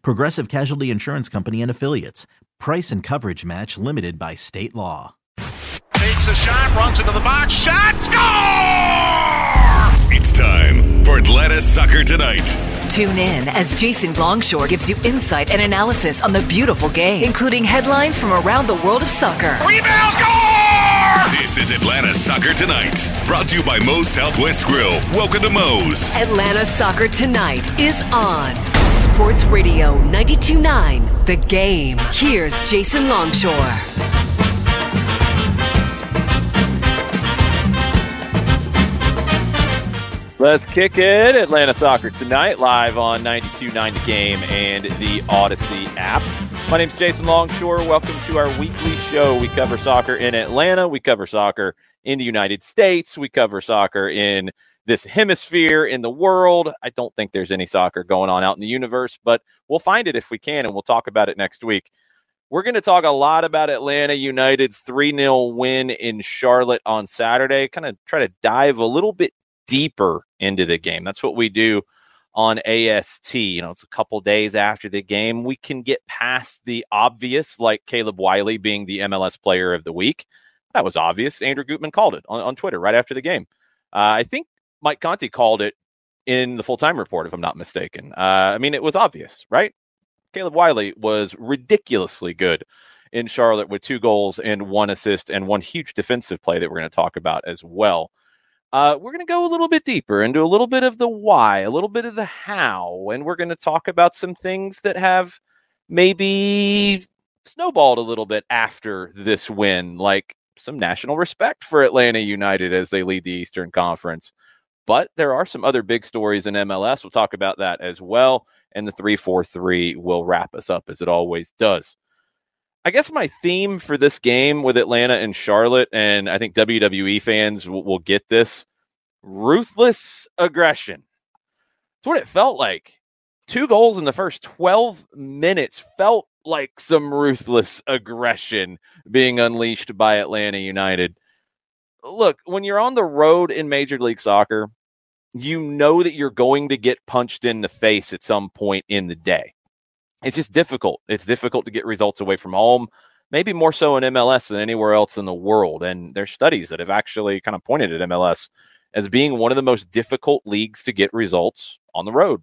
Progressive Casualty Insurance Company and Affiliates. Price and coverage match limited by state law. Takes a shot, runs into the box, shot, score! It's time for Atlanta Soccer Tonight. Tune in as Jason Longshore gives you insight and analysis on the beautiful game, including headlines from around the world of soccer. Rebound, score! This is Atlanta Soccer Tonight, brought to you by Moe's Southwest Grill. Welcome to Moe's. Atlanta Soccer Tonight is on Sports Radio 92.9 The Game. Here's Jason Longshore. Let's kick it. Atlanta Soccer tonight, live on 92.9 The Game and the Odyssey app. My name's Jason Longshore. Welcome to our weekly show. We cover soccer in Atlanta. We cover soccer in the United States. We cover soccer in this hemisphere, in the world. I don't think there's any soccer going on out in the universe, but we'll find it if we can, and we'll talk about it next week. We're going to talk a lot about Atlanta United's 3 0 win in Charlotte on Saturday. Kind of try to dive a little bit deeper into the game. That's what we do on AST. You know, it's a couple days after the game. We can get past the obvious, like Caleb Wiley being the MLS player of the week. That was obvious. Andrew Gutman called it on, on Twitter right after the game. Uh, I think Mike Conti called it in the full time report, if I'm not mistaken. Uh, I mean, it was obvious, right? Caleb Wiley was ridiculously good in Charlotte with two goals and one assist and one huge defensive play that we're going to talk about as well. Uh, we're going to go a little bit deeper into a little bit of the why, a little bit of the how, and we're going to talk about some things that have maybe snowballed a little bit after this win, like some national respect for Atlanta United as they lead the Eastern Conference. But there are some other big stories in MLS. We'll talk about that as well. And the 343 will wrap us up as it always does. I guess my theme for this game with Atlanta and Charlotte, and I think WWE fans will, will get this ruthless aggression. It's what it felt like. Two goals in the first 12 minutes felt like some ruthless aggression being unleashed by Atlanta United. Look, when you're on the road in Major League Soccer, you know that you're going to get punched in the face at some point in the day it's just difficult. It's difficult to get results away from home, maybe more so in MLS than anywhere else in the world. And there's studies that have actually kind of pointed at MLS as being one of the most difficult leagues to get results on the road.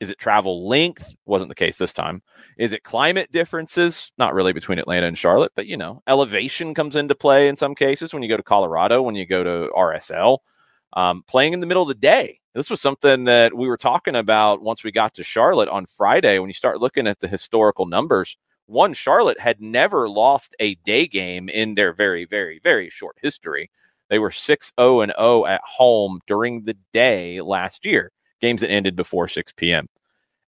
Is it travel length? Wasn't the case this time. Is it climate differences? Not really between Atlanta and Charlotte, but you know, elevation comes into play in some cases when you go to Colorado, when you go to RSL. Um, playing in the middle of the day this was something that we were talking about once we got to Charlotte on Friday. When you start looking at the historical numbers, one, Charlotte had never lost a day game in their very, very, very short history. They were 6 0 and 0 at home during the day last year, games that ended before 6 p.m.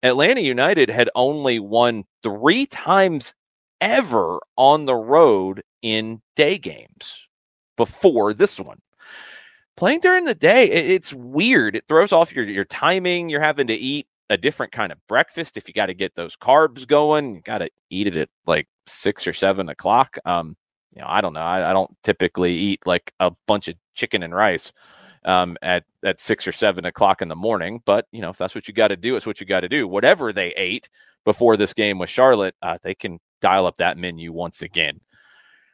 Atlanta United had only won three times ever on the road in day games before this one playing during the day, it's weird. It throws off your, your timing. You're having to eat a different kind of breakfast if you got to get those carbs going. You got to eat it at like six or seven o'clock. Um, you know, I don't know. I, I don't typically eat like a bunch of chicken and rice um, at at six or seven o'clock in the morning. But you know, if that's what you got to do, it's what you got to do. Whatever they ate before this game with Charlotte, uh, they can dial up that menu once again.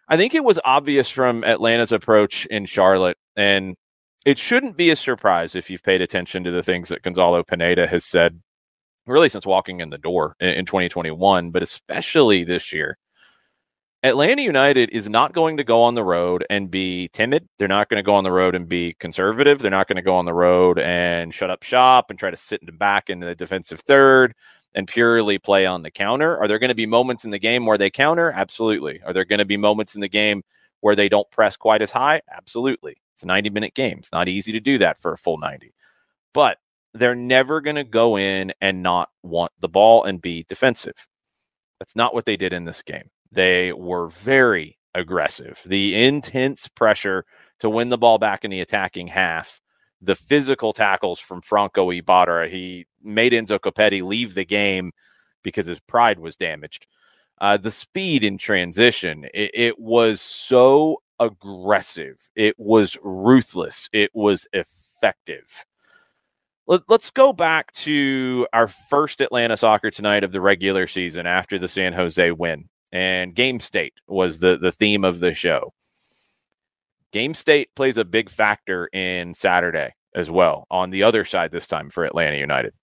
I think it was obvious from Atlanta's approach in Charlotte, and it shouldn't be a surprise if you've paid attention to the things that Gonzalo Pineda has said really since walking in the door in, in 2021, but especially this year. Atlanta United is not going to go on the road and be timid. They're not going to go on the road and be conservative. They're not going to go on the road and shut up shop and try to sit in the back in the defensive third and purely play on the counter. Are there going to be moments in the game where they counter? Absolutely. Are there going to be moments in the game where they don't press quite as high? Absolutely. It's a 90 minute game. It's not easy to do that for a full 90. But they're never going to go in and not want the ball and be defensive. That's not what they did in this game. They were very aggressive. The intense pressure to win the ball back in the attacking half, the physical tackles from Franco Ibarra. He made Enzo Copetti leave the game because his pride was damaged. Uh, the speed in transition, it, it was so aggressive. It was ruthless. It was effective. Let, us go back to our first Atlanta soccer tonight of the regular season after the San Jose win and game state was the the theme of the show. Game state plays a big factor in Saturday as well on the other side this time for Atlanta United.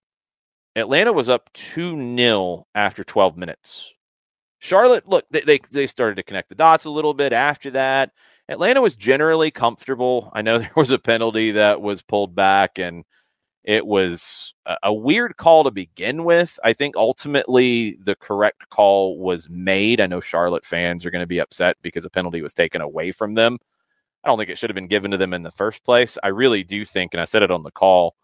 Atlanta was up 2 0 after 12 minutes. Charlotte, look, they, they, they started to connect the dots a little bit after that. Atlanta was generally comfortable. I know there was a penalty that was pulled back and it was a weird call to begin with. I think ultimately the correct call was made. I know Charlotte fans are going to be upset because a penalty was taken away from them. I don't think it should have been given to them in the first place. I really do think, and I said it on the call,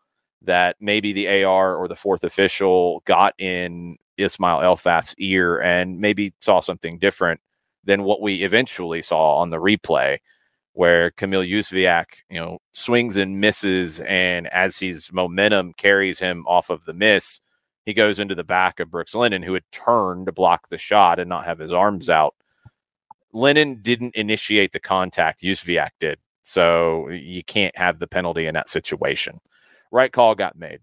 that maybe the AR or the fourth official got in Ismail Elfath's ear and maybe saw something different than what we eventually saw on the replay where Kamil Józwiak, you know, swings and misses, and as his momentum carries him off of the miss, he goes into the back of Brooks Lennon, who had turned to block the shot and not have his arms mm-hmm. out. Lennon didn't initiate the contact; Józwiak did, so you can't have the penalty in that situation. Right call got made.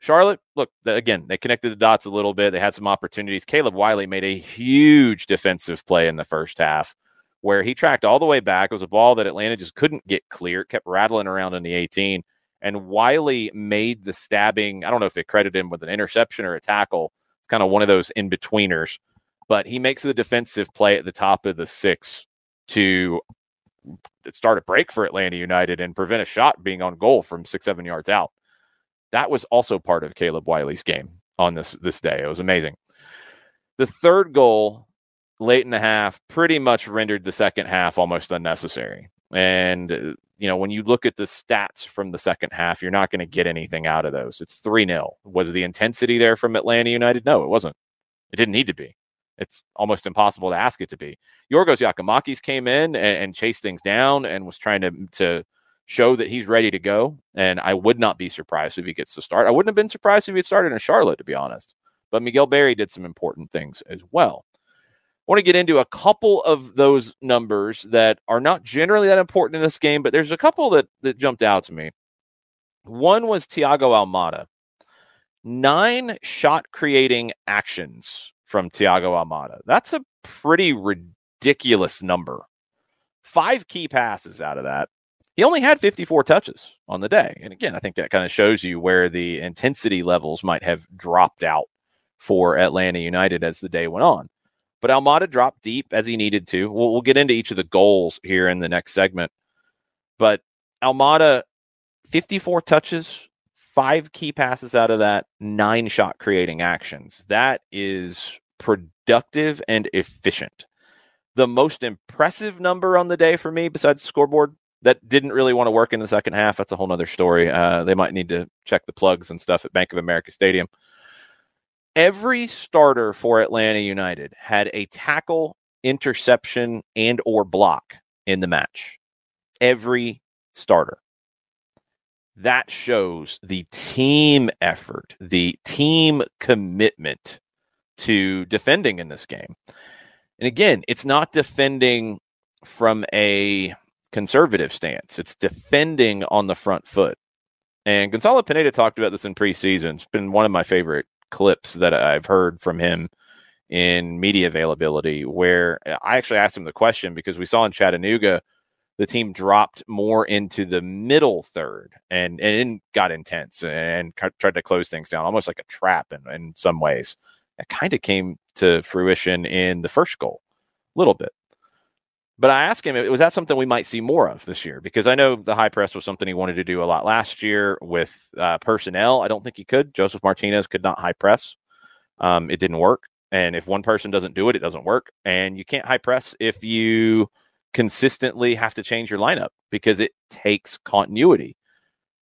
Charlotte, look, again, they connected the dots a little bit. They had some opportunities. Caleb Wiley made a huge defensive play in the first half where he tracked all the way back. It was a ball that Atlanta just couldn't get clear. It kept rattling around in the 18. And Wiley made the stabbing. I don't know if they credited him with an interception or a tackle. It's kind of one of those in betweeners. But he makes the defensive play at the top of the six to start a break for Atlanta United and prevent a shot being on goal from six, seven yards out. That was also part of Caleb Wiley's game on this this day. It was amazing. The third goal late in the half pretty much rendered the second half almost unnecessary. And, uh, you know, when you look at the stats from the second half, you're not going to get anything out of those. It's 3 0. Was the intensity there from Atlanta United? No, it wasn't. It didn't need to be. It's almost impossible to ask it to be. Yorgos Giakoumakis came in and, and chased things down and was trying to, to show that he's ready to go. And I would not be surprised if he gets to start. I wouldn't have been surprised if he started in Charlotte, to be honest. But Miguel Berry did some important things as well want to get into a couple of those numbers that are not generally that important in this game, but there's a couple that, that jumped out to me. One was Thiago Almada. Nine shot creating actions from Thiago Almada. That's a pretty ridiculous number. Five key passes out of that. He only had 54 touches on the day. And again, I think that kind of shows you where the intensity levels might have dropped out for Atlanta United as the day went on. But Almada dropped deep as he needed to. We'll, we'll get into each of the goals here in the next segment. But Almada, 54 touches, five key passes out of that, nine shot creating actions. That is productive and efficient. The most impressive number on the day for me, besides scoreboard, that didn't really want to work in the second half. That's a whole nother story. Uh, they might need to check the plugs and stuff at Bank of America Stadium every starter for Atlanta United had a tackle, interception, and or block in the match. Every starter. That shows the team effort, the team commitment to defending in this game. And again, it's not defending from a conservative stance. It's defending on the front foot. And Gonzalo Pineda talked about this in preseason. It's been one of my favorite clips that I've heard from him in media availability where uh, I actually asked him the question because we saw in Chattanooga the team dropped more into the middle third and and got intense and tried to close things down almost like a trap in, in some ways. It kind of came to fruition in the first goal a little bit. But I asked him, was that something we might see more of this year? Because I know the high press was something he wanted to do a lot last year with uh, personnel. I don't think he could. Josef Martinez could not high press. Um, it didn't work. And if one person doesn't do it, it doesn't work. And you can't high press if you consistently have to change your lineup because it takes continuity.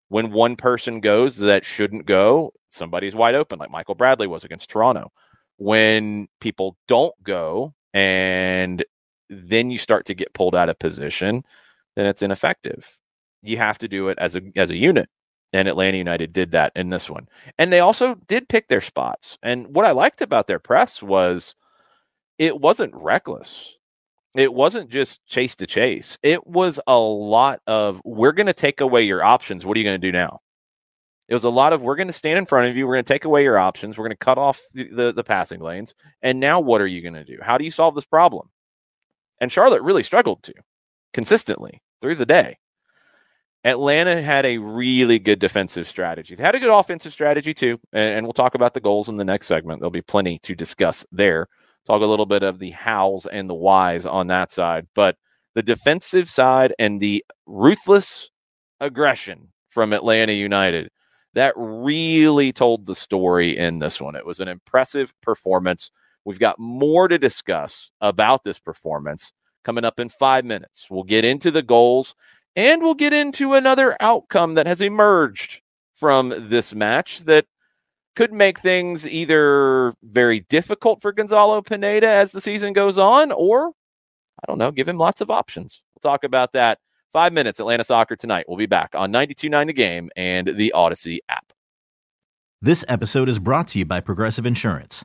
When one person goes that shouldn't go, somebody's wide open, like Michael Bradley was against Toronto. When people don't go and then you start to get pulled out of position, then it's ineffective. You have to do it as a as a unit. And Atlanta United did that in this one. And they also did pick their spots. And what I liked about their press was it wasn't reckless. It wasn't just chase to chase. It was a lot of we're going to take away your options. What are you going to do now? It was a lot of we're going to stand in front of you. We're going to take away your options. We're going to cut off the, the, the passing lanes. And now what are you going to do? How do you solve this problem? And Charlotte really struggled to consistently through the day. Atlanta had a really good defensive strategy. They had a good offensive strategy too. And, and, we'll talk about the goals in the next segment. There'll be plenty to discuss there. Talk a little bit of the hows and the whys on that side. But the defensive side and the ruthless aggression from Atlanta United that really told the story in this one. It was an impressive performance. We've got more to discuss about this performance coming up in five minutes. We'll get into the goals and we'll get into another outcome that has emerged from this match that could make things either very difficult for Gonzalo Pineda as the season goes on, or I don't know, give him lots of options. We'll talk about that. Five minutes, Atlanta Soccer tonight. We'll be back on 92.9 The Game and the Odyssey app. This episode is brought to you by Progressive Insurance.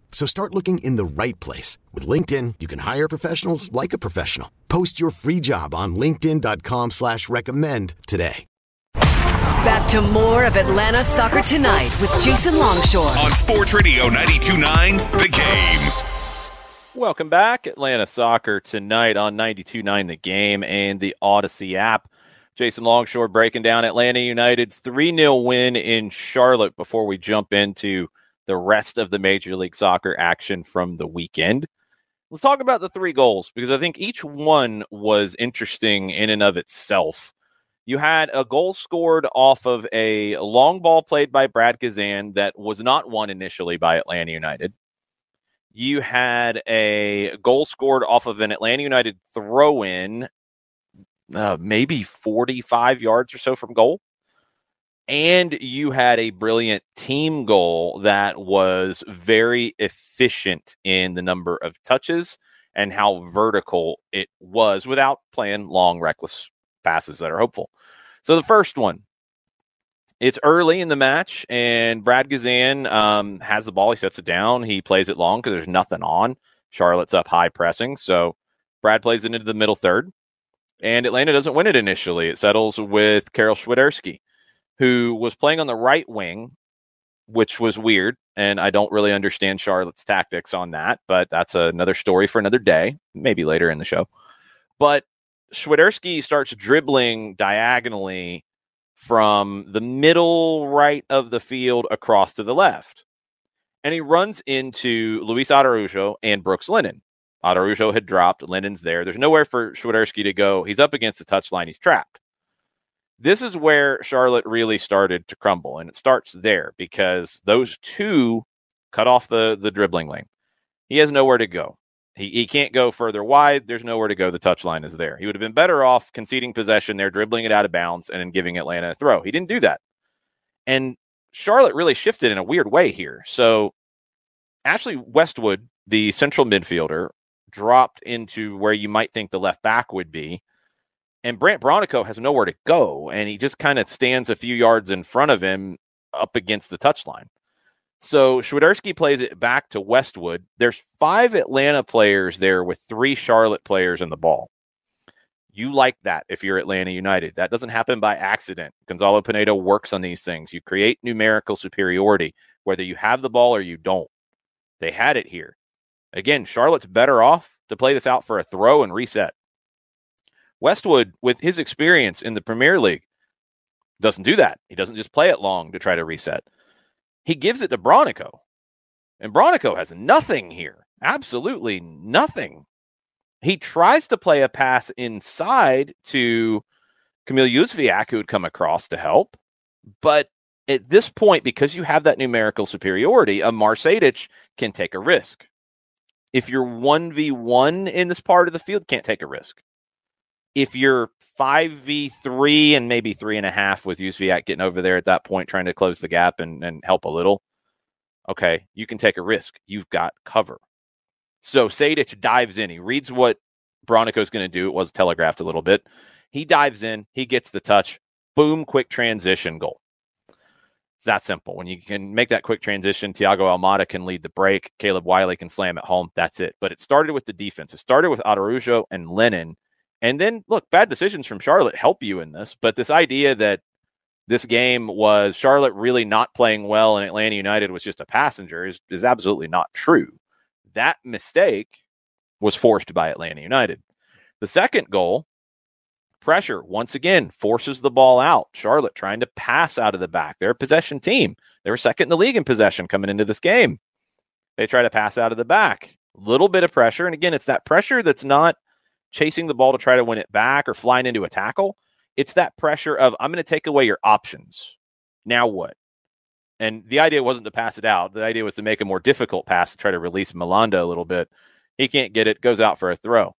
So start looking in the right place. With LinkedIn, you can hire professionals like a professional. Post your free job on linkedin.com slash recommend today. Back to more of Atlanta Soccer Tonight with Jason Longshore. On Sports Radio 92.9 The Game. Welcome back. Atlanta Soccer Tonight on 92.9 The Game and the Odyssey app. Jason Longshore breaking down Atlanta United's 3 0 win in Charlotte before we jump into the rest of the Major League Soccer action from the weekend. Let's talk about the three goals because I think each one was interesting in and of itself. You had a goal scored off of a long ball played by Brad Guzan that was not won initially by Atlanta United. You had a goal scored off of an Atlanta United throw in, uh, maybe 45 yards or so from goal and you had a brilliant team goal that was very efficient in the number of touches and how vertical it was without playing long, reckless passes that are hopeful. So the first one, it's early in the match, and Brad Guzan um, has the ball. He sets it down. He plays it long because there's nothing on. Charlotte's up high pressing. So Brad plays it into the middle third, and Atlanta doesn't win it initially. It settles with Karol Swiderski who was playing on the right wing, which was weird. And I don't really understand Charlotte's tactics on that, but that's another story for another day, maybe later in the show. But Swiderski starts dribbling diagonally from the middle right of the field across to the left. And he runs into Luis Araujo and Brooks Lennon. Araujo had dropped, Lennon's there. There's nowhere for Swiderski to go. He's up against the touchline. He's trapped. This is where Charlotte really started to crumble, and it starts there because those two cut off the the dribbling lane. He has nowhere to go. He, he can't go further wide. There's nowhere to go. The touchline is there. He would have been better off conceding possession there, dribbling it out of bounds, and then giving Atlanta a throw. He didn't do that. And Charlotte really shifted in a weird way here. So Ashley Westwood, the central midfielder, dropped into where you might think the left back would be. And Brandt Bronico has nowhere to go, and he just kind of stands a few yards in front of him up against the touchline. So Swiderski plays it back to Westwood. There's five Atlanta players there with three Charlotte players in the ball. You like that if you're Atlanta United. That doesn't happen by accident. Gonzalo Pineda works on these things. You create numerical superiority, whether you have the ball or you don't. They had it here. Again, Charlotte's better off to play this out for a throw and reset. Westwood, with his experience in the Premier League, doesn't do that. He doesn't just play it long to try to reset. He gives it to Bronico. And Bronico has nothing here. Absolutely nothing. He tries to play a pass inside to Kamil Józwiak, who would come across to help. But at this point, because you have that numerical superiority, Amar Sejdic can take a risk. If you're 1v1 in this part of the field, can't take a risk. If you're 5v3 and maybe three and a half with Józwiak getting over there at that point, trying to close the gap and, and help a little, okay, you can take a risk. You've got cover. So Sejdic dives in. He reads what Bronico's going to do. It was telegraphed a little bit. He dives in. He gets the touch. Boom, quick transition goal. It's that simple. When you can make that quick transition, Thiago Almada can lead the break. Caleb Wiley can slam it home. That's it. But it started with the defense. It started with Araujo and Lennon. And then, look, bad decisions from Charlotte help you in this. But this idea that this game was Charlotte really not playing well and Atlanta United was just a passenger is, is absolutely not true. That mistake was forced by Atlanta United. The second goal Pressure once again forces the ball out. Charlotte trying to pass out of the back. They're a possession team. They were second in the league in possession coming into this game. They try to pass out of the back. Little bit of pressure. And again, it's that pressure that's not chasing the ball to try to win it back or flying into a tackle. It's that pressure of, I'm going to take away your options. Now what? And the idea wasn't to pass it out. The idea was to make a more difficult pass to try to release Malanda a little bit. He can't get it, goes out for a throw.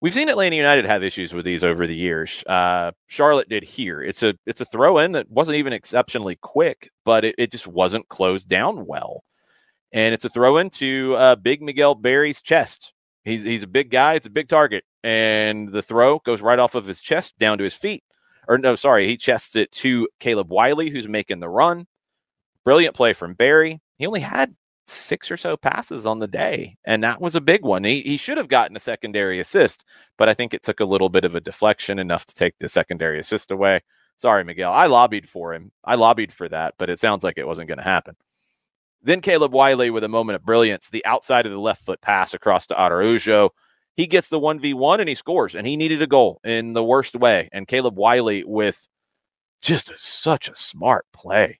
We've seen Atlanta United have issues with these over the years. Uh, Charlotte did here. It's a it's a throw in that wasn't even exceptionally quick, but it, it just wasn't closed down well. And it's a throw into uh, Big Miguel Berry's chest. He's he's a big guy. It's a big target, and the throw goes right off of his chest down to his feet. Or no, sorry, he chests it to Caleb Wiley, who's making the run. Brilliant play from Berry. He only had six or so passes on the day, and that was a big one. He, he should have gotten a secondary assist, but I think it took a little bit of a deflection enough to take the secondary assist away. Sorry, Miguel. I lobbied for him. I lobbied for that, but it sounds like it wasn't going to happen. Then Caleb Wiley with a moment of brilliance, the outside of the left foot pass across to Araujo. He gets the 1v1 and he scores, and he needed a goal in the worst way. And Caleb Wiley with just a, such a smart play.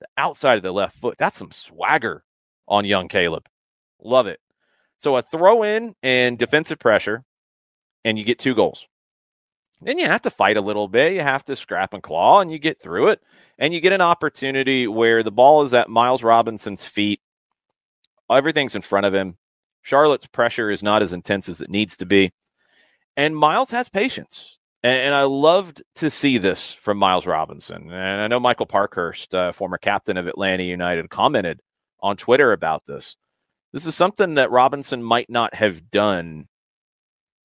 The outside of the left foot, that's some swagger on young Caleb. Love it. So a throw in and defensive pressure, and you get two goals. Then you have to fight a little bit. You have to scrap and claw, and you get through it. And you get an opportunity where the ball is at Miles Robinson's feet. Everything's in front of him. Charlotte's pressure is not as intense as it needs to be. And Miles has patience. And, I loved to see this from Miles Robinson. And I know Michael Parkhurst, uh, former captain of Atlanta United, commented on Twitter about this. This is something that Robinson might not have done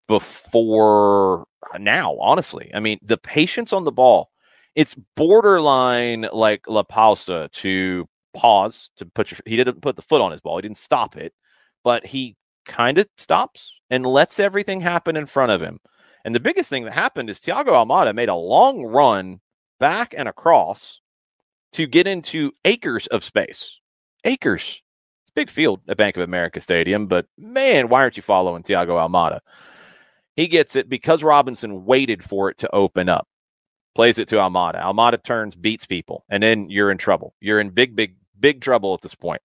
before uh, now, honestly. I mean, the patience on the ball, it's borderline like La Pausa to pause to put your he didn't put the foot on his ball. He didn't stop it, but he kind of stops and lets everything happen in front of him. And the biggest thing that happened is Thiago Almada made a long run back and across to get into acres of space acres. It's big field at Bank of America Stadium, but man, why aren't you following Thiago Almada? He gets it because Robinson waited for it to open up. plays it to Almada. Almada turns, beats people, and then you're in trouble. You're in big, big, big trouble at this point.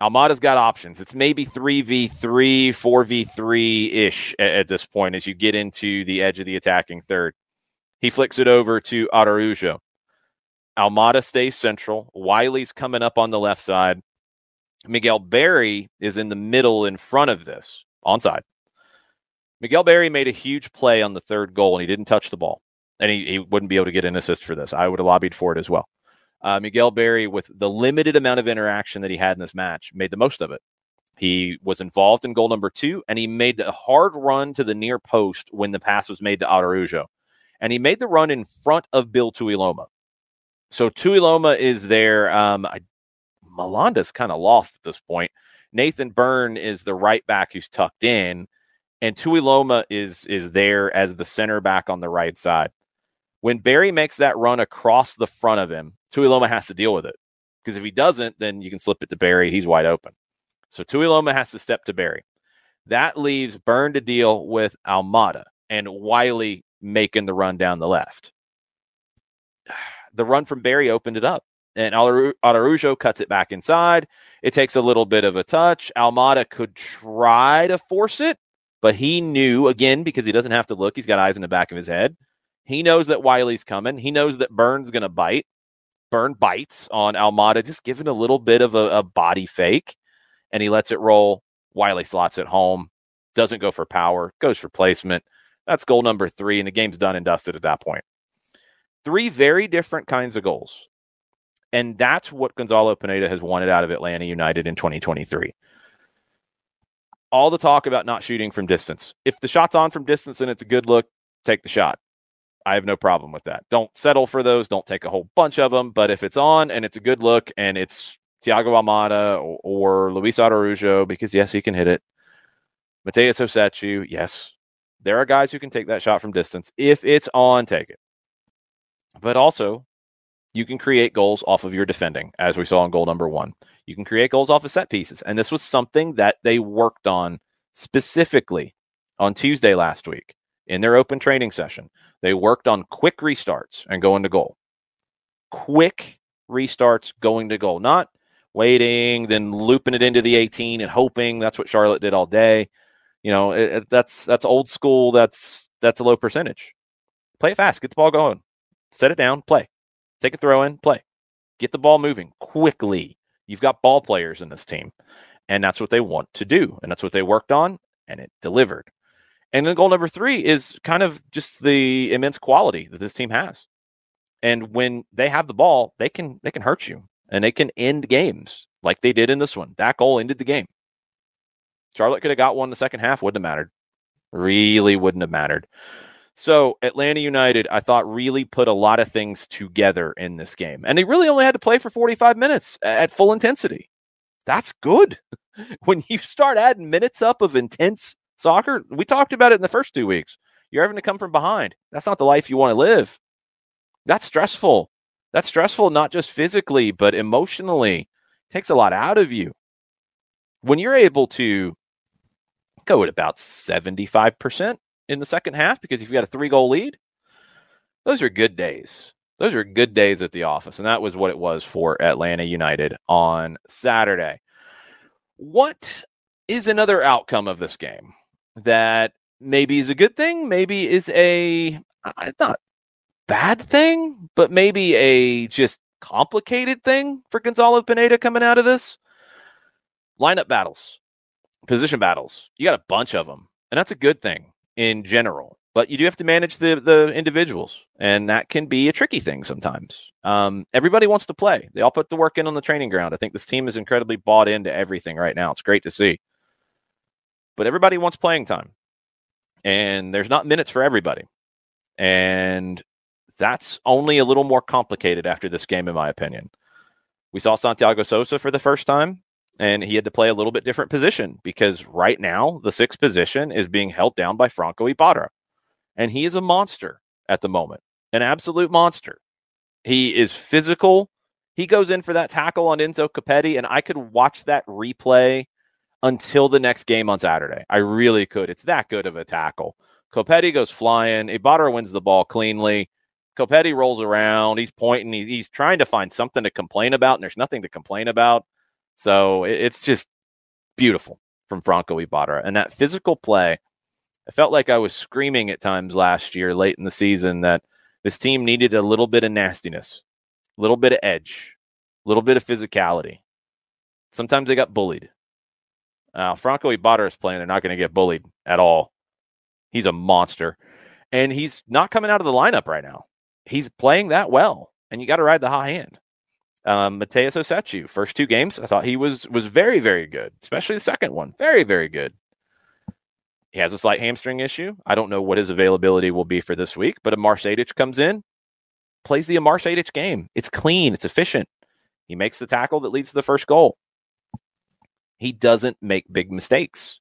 Almada's got options. It's maybe 3v3, 4v3 ish at, at, this point as you get into the edge of the attacking third. He flicks it over to Araujo. Almada stays central. Wiley's coming up on the left side. Miguel Berry is in the middle in front of this, onside. Miguel Berry made a huge play on the third goal and he didn't touch the ball. And he, he wouldn't be able to get an assist for this. I would have lobbied for it as well. Uh, Miguel Berry, with the limited amount of interaction that he had in this match, made the most of it. He was involved in goal number two, and he made a hard run to the near post when the pass was made to Araujo. And he made the run in front of Bill Tuiloma. So Tuiloma is there. Um, I, Malanda's kind of lost at this point. Nathan Byrne is the right back who's tucked in, and Tuiloma is is there as the center back on the right side. When Berry makes that run across the front of him, Tuiloma has to deal with it. Because if he doesn't, then you can slip it to Berry. He's wide open. So Tuiloma has to step to Berry. That leaves Byrne to deal with Almada and Wiley making the run down the left. The run from Berry opened it up, and Araujo cuts it back inside. It takes a little bit of a touch. Almada could try to force it, but he knew, again, because he doesn't have to look, he's got eyes in the back of his head. He knows that Wiley's coming. He knows that Byrne's going to bite. Byrne bites on Almada, just giving a little bit of a, a body fake, and he lets it roll. Wiley slots it home, doesn't go for power, goes for placement. That's goal number three, and the game's done and dusted at that point. Three very different kinds of goals. And that's what Gonzalo Pineda has wanted out of Atlanta United in 2023. All the talk about not shooting from distance. If the shot's on from distance and it's a good look, take the shot. I have no problem with that. Don't settle for those. Don't take a whole bunch of them. But if it's on and it's a good look and it's Thiago Almada or, or Luis Araujo, because yes, he can hit it. Matheus Rossetto, yes. There are guys who can take that shot from distance. If it's on, take it. But also, you can create goals off of your defending, as we saw in goal number one. You can create goals off of set pieces. And this was something that they worked on specifically on Tuesday last week in their open training session. They worked on quick restarts and going to goal. Quick restarts going to goal, not waiting, then looping it into the 18 and hoping. That's what Charlotte did all day. You know, it, it, that's that's old school. That's that's a low percentage. Play it fast. Get the ball going. Set it down. Play. Take a throw in. Play. Get the ball moving quickly. You've got ball players in this team, and that's what they want to do, and that's what they worked on, and it delivered. And then goal number three is kind of just the immense quality that this team has. And when they have the ball, they can they can hurt you and they can end games like they did in this one. That goal ended the game. Charlotte could have got one in the second half, wouldn't have mattered. Really wouldn't have mattered. So Atlanta United, I thought, really put a lot of things together in this game. And they really only had to play for 45 minutes at full intensity. That's good. when you start adding minutes up of intense Soccer, we talked about it in the first two weeks. You're having to come from behind. That's not the life you want to live. That's stressful. That's stressful, not just physically, but emotionally. It takes a lot out of you. When you're able to go at about 75% in the second half because if you've got a three goal lead, those are good days. Those are good days at the office. And that was what it was for Atlanta United on Saturday. What is another outcome of this game? that maybe is a good thing, maybe is a not bad thing, but maybe a just complicated thing for Gonzalo Pineda coming out of this. Lineup battles, position battles. You got a bunch of them, and that's a good thing in general. But you do have to manage the the individuals, and that can be a tricky thing sometimes. Um, everybody wants to play; they all put the work in on the training ground. I think this team is incredibly bought into everything right now. It's great to see but everybody wants playing time. And there's not minutes for everybody. And that's only a little more complicated after this game, in my opinion. We saw Santiago Sosa for the first time, and he had to play a little bit different position because right now the sixth position is being held down by Franco Ibarra. And he is a monster at the moment, an absolute monster. He is physical. He goes in for that tackle on Enzo Copetti, and I could watch that replay until the next game on Saturday. I really could. It's that good of a tackle. Copetti goes flying. Ibarra wins the ball cleanly. Copetti rolls around. He's pointing. he's trying to find something to complain about, and there's nothing to complain about. So it's just beautiful from Franco Ibarra. And that physical play, I felt like I was screaming at times last year, late in the season, that this team needed a little bit of nastiness, a little bit of edge, a little bit of physicality. Sometimes they got bullied. Uh, Franco Ibarra is playing. They're not going to get bullied at all. He's a monster. And he's not coming out of the lineup right now. He's playing that well. And you got to ride the hot hand. Um, Matheus Rossetto, first two games, I thought he was was very, very good, especially the second one. Very, very good. He has a slight hamstring issue. I don't know what his availability will be for this week, but Amar Sejdic comes in, plays the Amar Sejdic game. It's clean, it's efficient. He makes the tackle that leads to the first goal. He doesn't make big mistakes.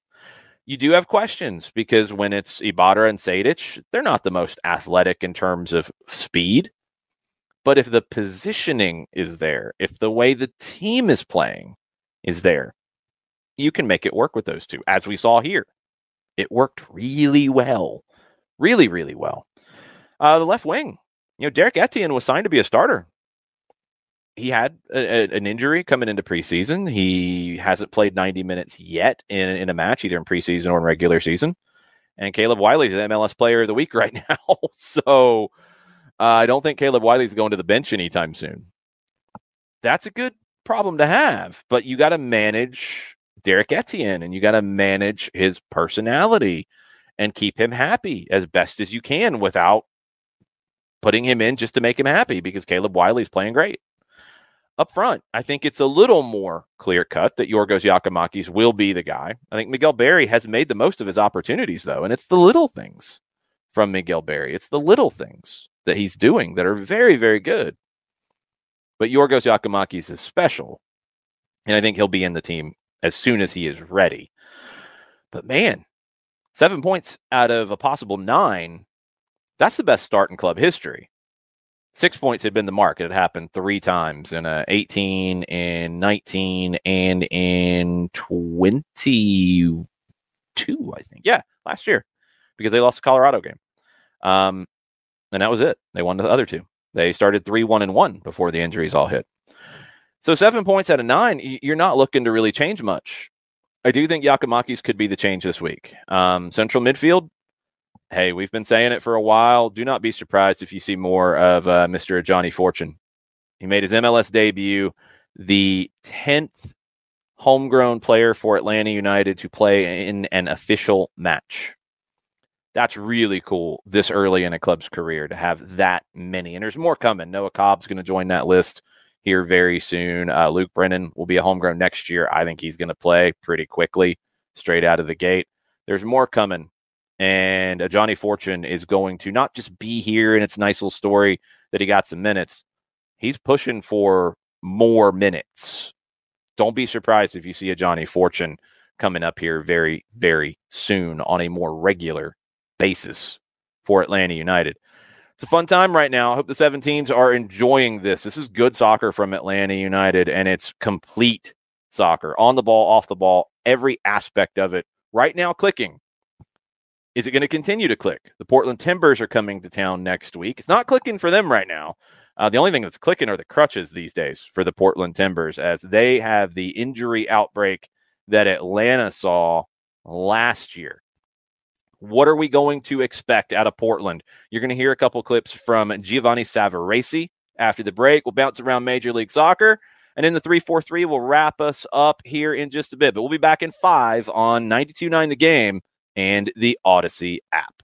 You do have questions because when it's Ibarra and Sejdic, they're not the most athletic in terms of speed. But if the positioning is there, if the way the team is playing is there, you can make it work with those two, as we saw here. It worked really well. Really, really well. Uh, the left wing, you know, Derrick Etienne was signed to be a starter. He had a, a, an injury coming into preseason. He hasn't played 90 minutes yet in, in a match, either in preseason or in regular season. And Caleb Wiley's the MLS player of the week right now. so uh, I don't think Caleb Wiley's going to the bench anytime soon. That's a good problem to have, but you got to manage Derrick Etienne and you got to manage his personality and keep him happy as best as you can without putting him in just to make him happy because Caleb Wiley's playing great. Up front, I think it's a little more clear cut that Yorgos Giakoumakis will be the guy. I think Miguel Berry has made the most of his opportunities, though, and it's the little things from Miguel Berry. It's the little things that he's doing that are very, very good. But Yorgos Giakoumakis is special, and I think he'll be in the team as soon as he is ready. But man, seven points out of a possible nine, that's the best start in club history. Six points had been the mark. It had happened three times in a 18, in 19, and in 22, I think. Yeah, last year because they lost the Colorado game. Um, and that was it. They won the other two. They started 3 1 and 1 before the injuries all hit. So seven points out of nine, you're not looking to really change much. I do think Giakoumakis could be the change this week. Um, central midfield, hey, we've been saying it for a while. Do not be surprised if you see more of uh, Mr. Johnny Fortune. He made his MLS debut, the 10th homegrown player for Atlanta United to play in an official match. That's really cool this early in a club's career to have that many. And there's more coming. Noah Cobb's going to join that list here very soon. Uh, Luke Brennan will be a homegrown next year. I think he's going to play pretty quickly, straight out of the gate. There's more coming. And uh, Johnny Fortune is going to not just be here, and it's nice little story that he got some minutes. He's pushing for more minutes. Don't be surprised if you see a Johnny Fortune coming up here very, very soon on a more regular basis for Atlanta United it's a fun time right now. I hope the 17s are enjoying this. This is good soccer from Atlanta United, and it's complete soccer on the ball, off the ball, every aspect of it right now clicking. Is it going to continue to click? The Portland Timbers are coming to town next week. It's not clicking for them right now. Uh, the only thing that's clicking are the crutches these days for the Portland Timbers as they have the injury outbreak that Atlanta saw last year. What are we going to expect out of Portland? You're going to hear a couple clips from Giovanni Savarese after the break. We'll bounce around Major League Soccer. And in the 343, we'll wrap us up here in just a bit. But we'll be back in five on 92.9 The Game and the Odyssey app.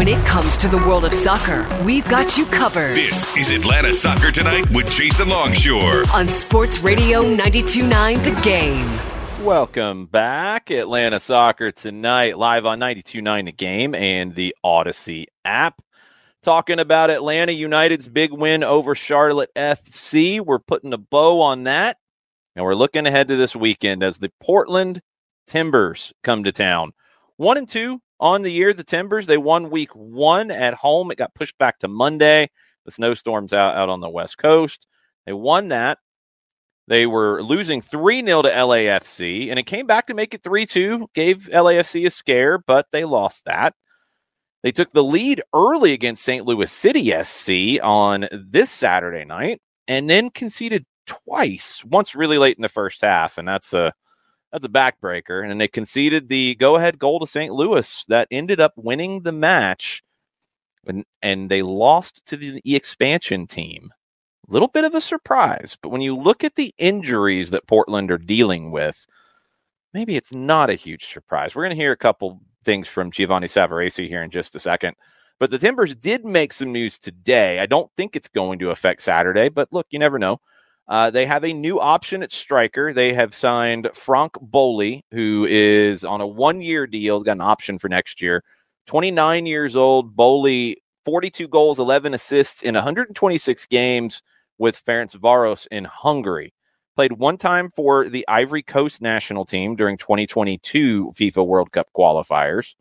When it comes to the world of soccer, we've got you covered. This is Atlanta Soccer Tonight with Jason Longshore on Sports Radio 929 The Game. Welcome back, Atlanta Soccer Tonight, live on 929 The Game and the Odyssey app. talking about Atlanta United's big win over Charlotte FC. We're putting a bow on that. And we're looking ahead to this weekend as the Portland Timbers come to town. One and two on the year, the Timbers. They won week one at home. It got pushed back to Monday. The snowstorms out, out on the West Coast. They won that. They were losing 3 0 to LAFC, and it came back to make it 3 2. Gave LAFC a scare, but they lost that. They took the lead early against St. Louis City SC on this Saturday night, and then conceded twice, once really late in the first half, and that's a that's a backbreaker. And they conceded the go-ahead goal to St. Louis that ended up winning the match, and, and they lost to the expansion team A little bit of a surprise. But when you look at the injuries that Portland are dealing with, maybe it's not a huge surprise. We're going to hear a couple things from Giovanni Savarese here in just a second. But the Timbers did make some news today. I don't think it's going to affect Saturday, but look, you never know. Uh, they have a new option at striker. They have signed Franck Boli, who is on a one year deal, He's got an option for next year. 29 years old. Boli, 42 goals, 11 assists in 126 games with Ferencvaros in Hungary. Played one time for the Ivory Coast national team during 2022 FIFA World Cup qualifiers.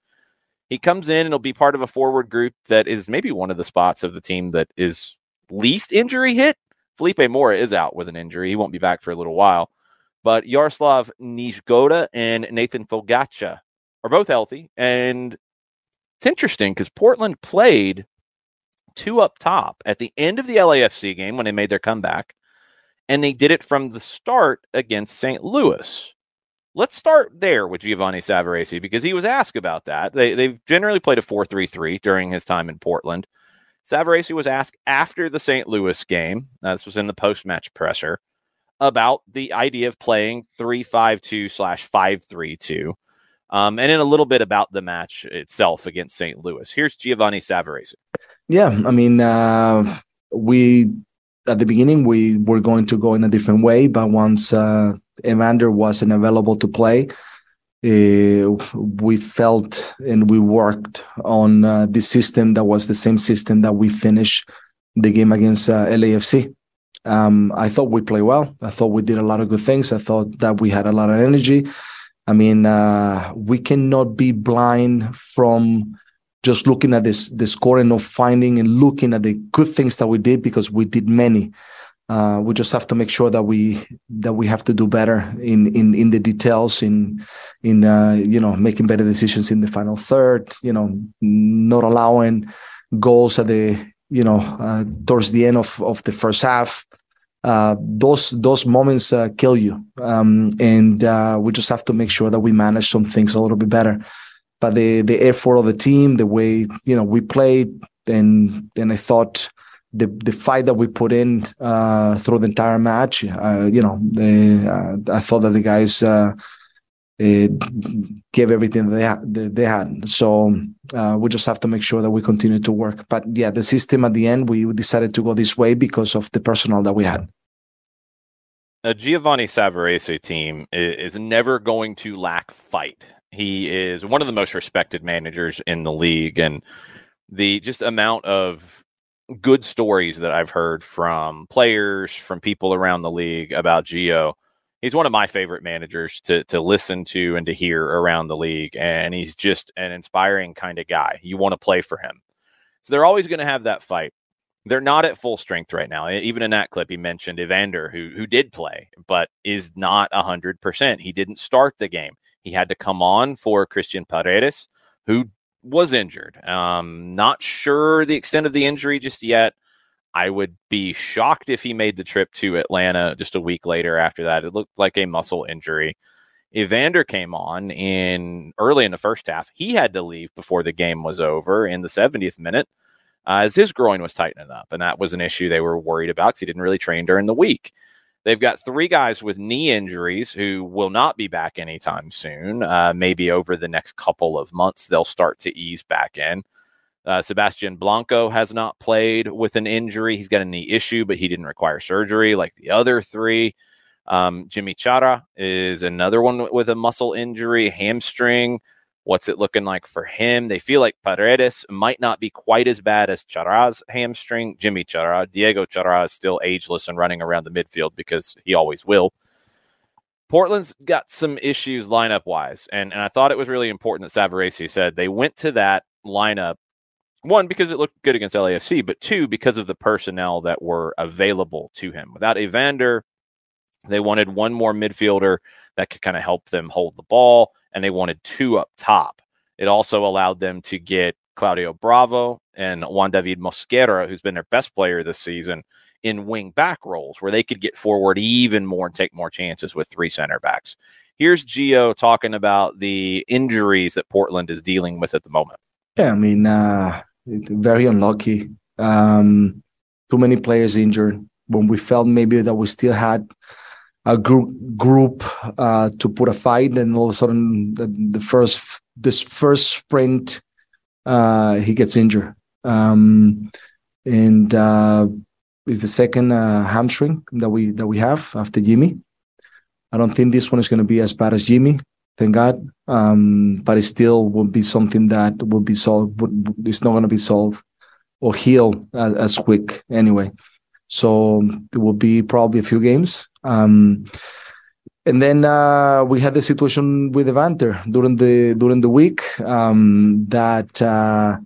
He comes in and will be part of a forward group that is maybe one of the spots of the team that is least injury hit. Felipe Mora is out with an injury. He won't be back for a little while. But Yaroslav Niezgoda and Nathan Fogaça are both healthy. And it's interesting because Portland played two up top at the end of the LAFC game when they made their comeback, and they did it from the start against St. Louis. Let's start there with Giovanni Savarese because he was asked about that. They, they've generally played a 4 3 3 during his time in Portland. Savarese was asked after the St. Louis game, uh, this was in the post match presser, about the idea of playing 3 5 2 slash 5 3 2. Um, and then a little bit about the match itself against St. Louis. Here's Giovanni Savarese. Yeah, I mean, uh, we at the beginning we were going to go in a different way, but once uh, Evander wasn't available to play, uh, we felt and we worked on uh, the system that was the same system that we finished the game against uh, LAFC. Um, I thought we played well. I thought we did a lot of good things. I thought that we had a lot of energy. I mean, uh, we cannot be blind from just looking at this the score and not finding and looking at the good things that we did because we did many. Uh, we just have to make sure that we that we have to do better in in in the details in in uh, you know making better decisions in the final third. You know, not allowing goals at the you know uh, towards the end of of the first half. Uh, those those moments uh, kill you, um, and uh, we just have to make sure that we manage some things a little bit better but the the effort of the team, the way you know we played, and and I thought the the fight that we put in uh, through the entire match, uh, you know, uh, I thought that the guys uh, uh, gave everything they had, they had. So uh, we just have to make sure that we continue to work. But yeah, the system at the end, we decided to go this way because of the personnel that we had. A Giovanni Savarese team is never going to lack fight. He is one of the most respected managers in the league, and the just amount of good stories that I've heard from players, from people around the league about Gio. He's one of my favorite managers to to listen to and to hear around the league, and he's just an inspiring kind of guy. You want to play for him, so they're always going to have that fight. They're not at full strength right now. Even in that clip, he mentioned Evander, who who did play, but is not hundred percent. He didn't start the game. He had to come on for Christian Paredes, who was injured. Um, not sure the extent of the injury just yet. I would be shocked if he made the trip to Atlanta just a week later after that. It looked like a muscle injury. Evander came on in early in the first half. He had to leave before the game was over in the 70th minute uh, as his groin was tightening up. And that was an issue they were worried about because he didn't really train during the week. They've got three guys with knee injuries who will not be back anytime soon. Uh, maybe over the next couple of months, they'll start to ease back in. Uh, Sebastian Blanco has not played with an injury. He's got a knee issue, but he didn't require surgery like the other three. Um, Yimmi Chará is another one with a muscle injury, hamstring. What's it looking like for him? They feel like Paredes might not be quite as bad as Chara's hamstring. Yimmi Chará, Diego Chará is still ageless and running around the midfield because he always will. Portland's got some issues lineup wise, and, and I thought it was really important that Savarese said they went to that lineup one because it looked good against LAFC, but two because of the personnel that were available to him. Without Evander, they wanted one more midfielder that could kind of help them hold the ball, and they wanted two up top. It also allowed them to get Claudio Bravo and Juan David Mosquera, who's been their best player this season, in wing back roles where they could get forward even more and take more chances with three center backs. Here's Gio talking about the injuries that Portland is dealing with at the moment. Yeah, I mean, uh, very unlucky. Um, too many players injured. When we felt maybe that we still had a group group uh, to put a fight, and all of a sudden the, the first this first sprint uh, he gets injured, um, and uh, is the second uh, hamstring that we that we have after Yimmi. I don't think this one is going to be as bad as Yimmi, thank God. Um, but it still will be something that will be solved. It's not going to be solved or heal as, as, quick anyway. So it will be probably a few games. Um, and then uh, we had the situation with Evander during the during the week um, that uh,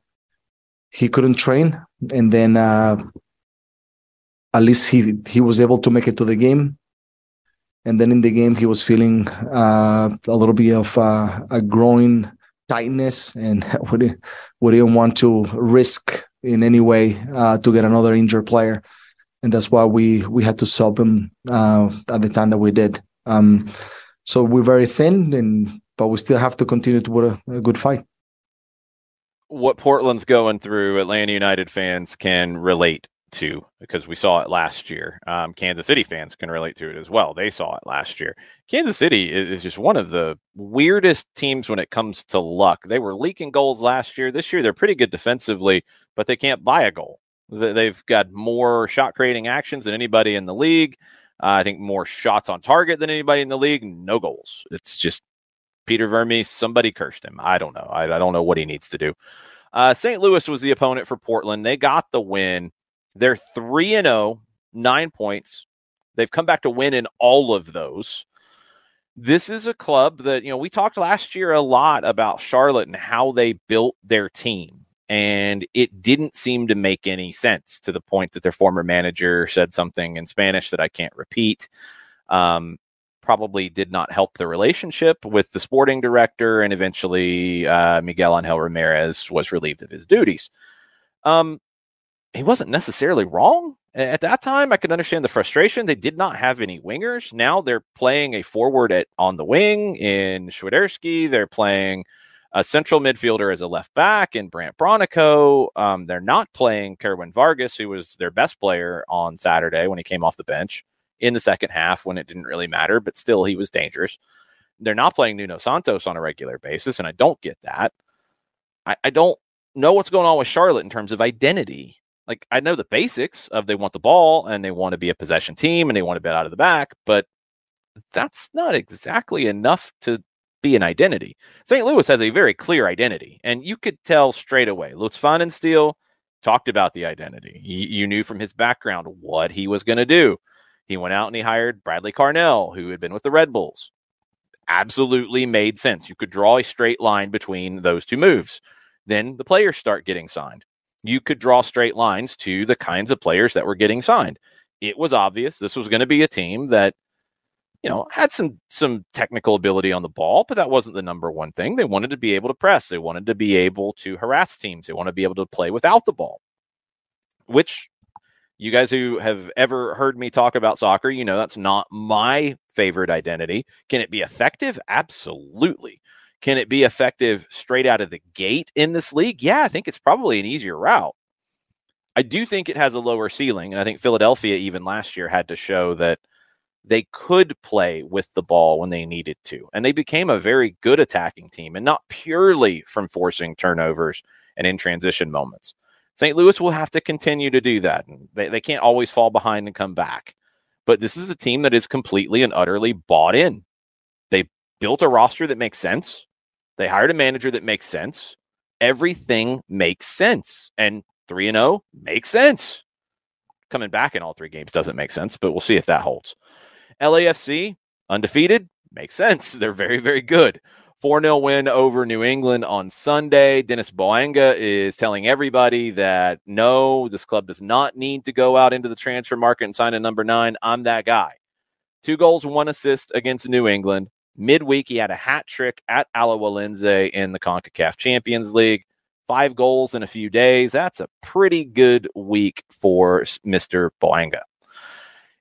he couldn't train, and then uh, at least he he was able to make it to the game. And then in the game he was feeling uh, a little bit of uh, a growing tightness and we didn't, we didn't want to risk in any way uh, to get another injured player and that's why we we had to sub him uh, at the time that we did um, so we're very thin and but we still have to continue to put a, a good fight what Portland's going through, Atlanta United fans can relate to because we saw it last year. Um, Kansas City fans can relate to it as well. They saw it last year. Kansas City is, is, just one of the weirdest teams when it comes to luck. They were leaking goals last year. This year, they're pretty good defensively, but they can't buy a goal. They've got more shot creating actions than anybody in the league. Uh, I think more shots on target than anybody in the league. No goals. It's just Peter Vermes. Somebody cursed him. I don't know. I, I don't know what he needs to do. Uh, St. Louis was the opponent for Portland. They got the win. They're 3 and 0, 9 points. They've come back to win in all of those. This is a club that, you know, we talked last year a lot about Charlotte and how they built their team. And it didn't seem to make any sense to the point that their former manager said something in Spanish that I can't repeat. Um, probably did not help the relationship with the sporting director. And eventually, uh, Miguel Angel Ramirez was relieved of his duties. Um, he wasn't necessarily wrong. At that time, I could understand the frustration. They did not have any wingers. Now they're playing a forward at on the wing in Swiderski. They're playing a central midfielder as a left back in Brandt Bronico. Um, they're not playing Kerwin Vargas, who was their best player on Saturday when he came off the bench in the second half when it didn't really matter, but still he was dangerous. They're not playing Nuno Santos on a regular basis, and I don't get that. I, I don't know what's going on with Charlotte in terms of identity like I know the basics of they want the ball and they want to be a possession team and they want to bet out of the back, but that's not exactly enough to be an identity. St. Louis has a very clear identity, and you could tell straight away. Lutz Pfannenstiel talked about the identity. You, you knew from his background what he was going to do. He went out and he hired Bradley Carnell, who had been with the Red Bulls. Absolutely made sense. You could draw a straight line between those two moves. Then the players start getting signed you could draw straight lines to the kinds of players that were getting signed. It was obvious this was going to be a team that you know had some some technical ability on the ball, but that wasn't the number one thing. They wanted to be able to press. They wanted to be able to harass teams. They want to be able to play without the ball. Which you guys who have ever heard me talk about soccer, you know that's not my favorite identity. Can it be effective? Absolutely. Can it be effective straight out of the gate in this league? Yeah, I think it's probably an easier route. I do think it has a lower ceiling. And I think Philadelphia, even last year, had to show that they could play with the ball when they needed to. And they became a very good attacking team and not purely from forcing turnovers and in transition moments. St. Louis will have to continue to do that. They, they can't always fall behind and come back. But this is a team that is completely and utterly bought in. They built a roster that makes sense. They hired a manager that makes sense. Everything makes sense. And 3 and 0 makes sense. Coming back in all three games doesn't make sense, but we'll see if that holds. LAFC, undefeated, makes sense. They're very, very good. 4 0 win over New England on Sunday. Denis Bouanga is telling everybody that no, this club does not need to go out into the transfer market and sign a number nine. I'm that guy. Two goals, one assist against New England. Midweek, he had a hat trick at Alajuelense in the CONCACAF Champions League. Five goals in a few days. That's a pretty good week for Mr. Bouanga.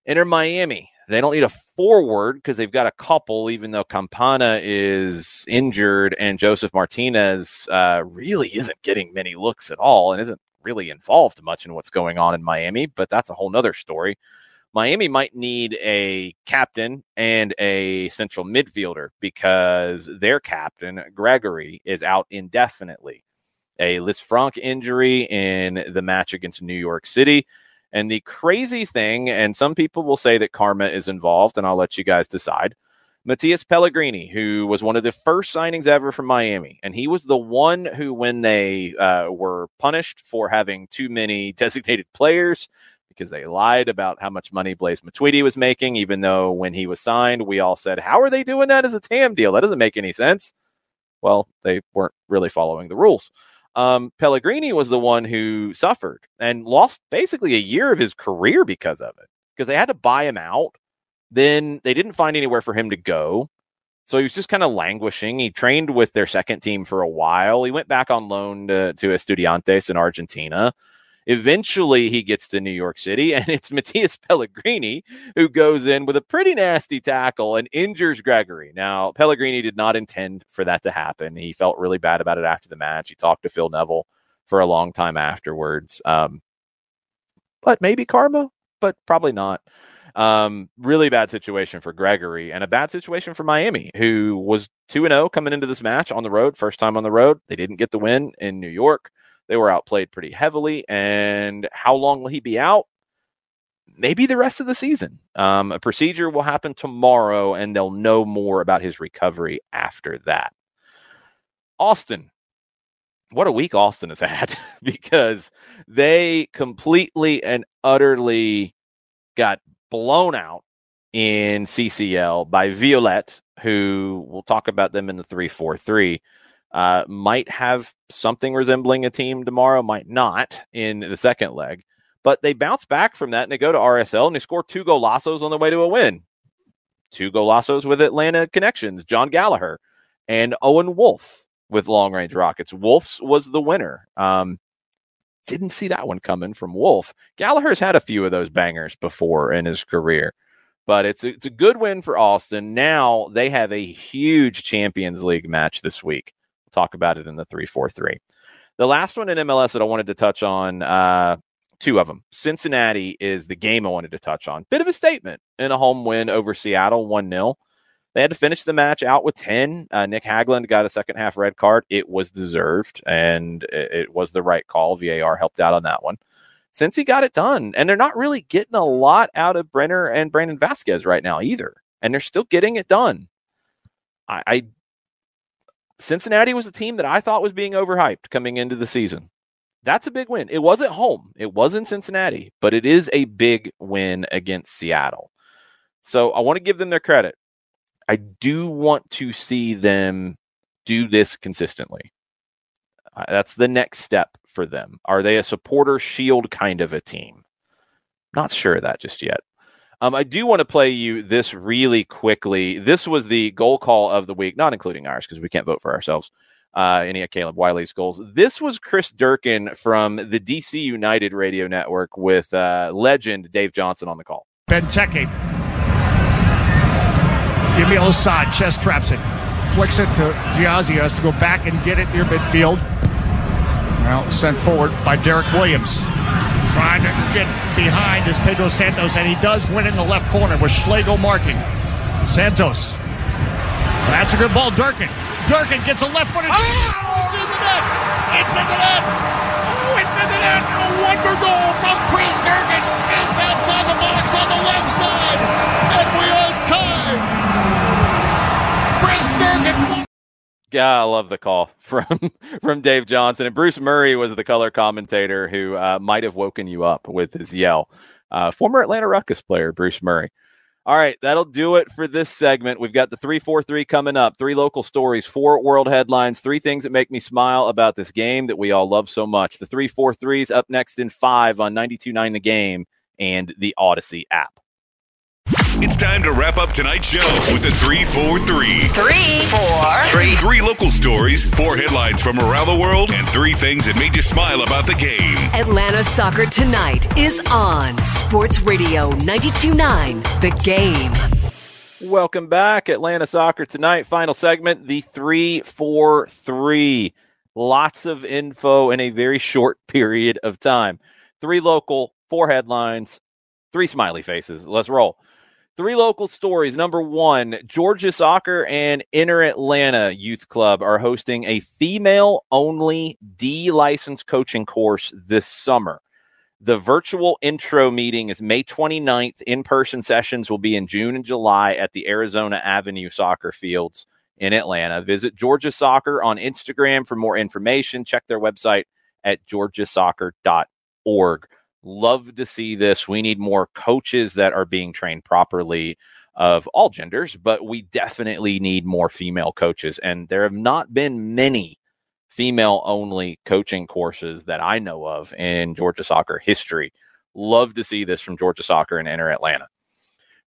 Inter Miami, they don't need a forward because they've got a couple, even though Campana is injured and Josef Martinez uh, really isn't getting many looks at all and isn't really involved much in what's going on in Miami. But that's a whole nother story. Miami might need a captain and a central midfielder because their captain, Gregore, is out indefinitely. A Lisfranc injury in the match against New York City. And the crazy thing, and some people will say that karma is involved, and I'll let you guys decide. Matías Pellegrini, who was one of the first signings ever from Miami, and he was the one who, when they uh, were punished for having too many designated players because they lied about how much money Blaise Matuidi was making, even though when he was signed, we all said, How are they doing that as a TAM deal? That doesn't make any sense. Well, they weren't really following the rules um, Pellegrini was the one who suffered and lost basically a year of his career because of it, because they had to buy him out. Then they didn't find anywhere for him to go. So he was just kind of languishing. He trained with their second team for a while. He went back on loan to, to Estudiantes in Argentina. Eventually, he gets to New York City, and it's Matías Pellegrini who goes in with a pretty nasty tackle and injures Gregore. Now, Pellegrini did not intend for that to happen. He felt really bad about it after the match. He talked to Phil Neville for a long time afterwards. Um, but maybe karma, but probably not. Um, really bad situation for Gregore and a bad situation for Miami, who was 2 0 coming into this match on the road, first time on the road. They didn't get the win in New York. They were outplayed pretty heavily. And how long will he be out? Maybe the rest of the season. Um, a procedure will happen tomorrow, and they'll know more about his recovery after that. Austin, what a week Austin has had because they completely and utterly got blown out in CCL by Violette, who we'll talk about them in the 3 4 3 uh, might have something resembling a team tomorrow, might not in the second leg. But they bounce back from that and they go to RSL and they score two golazos on the way to a win. Two golazos with Atlanta connections, Jon Gallagher and Owen Wolff with long range rockets. Wolff's was the winner. Um, didn't see that one coming from Wolff. Gallagher's had a few of those bangers before in his career, but it's a, it's a good win for Austin. Now they have a huge Champions League match this week talk about it in the 343. The last one in MLS that I wanted to touch on, uh, two of them. Cincinnati is the game I wanted to touch on. Bit of a statement in a home win over Seattle, 1 0. They had to finish the match out with 10. Uh, Nick Hagglund got a second half red card. It was deserved, and it, it was the right call. VAR helped out on that one. Since he got it done, and they're not really getting a lot out of Brenner and Brandon Vazquez right now either, and they're still getting it done. I, I Cincinnati was a team that I thought was being overhyped coming into the season. That's a big win. It was at home, it was in Cincinnati, but it is a big win against Seattle. So I want to give them their credit. I do want to see them do this consistently. Uh, that's the next step for them. Are they a supporter shield kind of a team? Not sure of that just yet. Um, I do want to play you this really quickly. This was the goal call of the week, not including ours because we can't vote for ourselves. Uh, any of Caleb Wiley's goals. This was Chris Durkin from the DC United radio network with uh, legend Dave Johnson on the call. Benteke. Emil Assad chest traps it. Flicks it to Giazzi. Has to go back and get it near midfield. Well, sent forward by Derrick Williams trying to get behind is Pedro Santos, and he does win in the left corner with Schlegel marking. Santos. That's a good ball. Durkin. Durkin gets a left footed. Oh, it's in the net. It's in the net. Oh, it's in the net. A wonder goal from Chris Durkin just outside the box on the left side. And we are tied. Chris Durkin. Yeah, I love the call from from Dave Johnson and Bruce Murray was the color commentator who uh, might have woken you up with his yell. Uh, former Atlanta Ruckus player Bruce Murray. All right, that'll do it for this segment. We've got the 343 coming up, three local stories, four world headlines, three things that make me smile about this game that we all love so much. The 343 is up next in five on 92.9 The Game and the Odyssey app. It's time to wrap up tonight's show with the 343. Three, four, Three. Three local stories, four headlines from around the world, and three things that made you smile about the game. Atlanta Soccer Tonight is on Sports Radio 92.9 The Game. Welcome back, Atlanta Soccer Tonight. Final segment, the 343. Lots of info in a very short period of time. Three local, four headlines, three smiley faces. Let's roll. Three local stories. Number one, Georgia Soccer and Inner Atlanta Youth Club are hosting a female only D licensed coaching course this summer. The virtual intro meeting is May 29th. In person sessions will be in June and July at the Arizona Avenue soccer fields in Atlanta. Visit Georgia Soccer on Instagram for more information. Check their website at georgiasoccer.org. Love to see this. We need more coaches that are being trained properly of all genders, but we definitely need more female coaches. And there have not been many female only coaching courses that I know of in Georgia soccer history. Love to see this from Georgia soccer and enter Atlanta.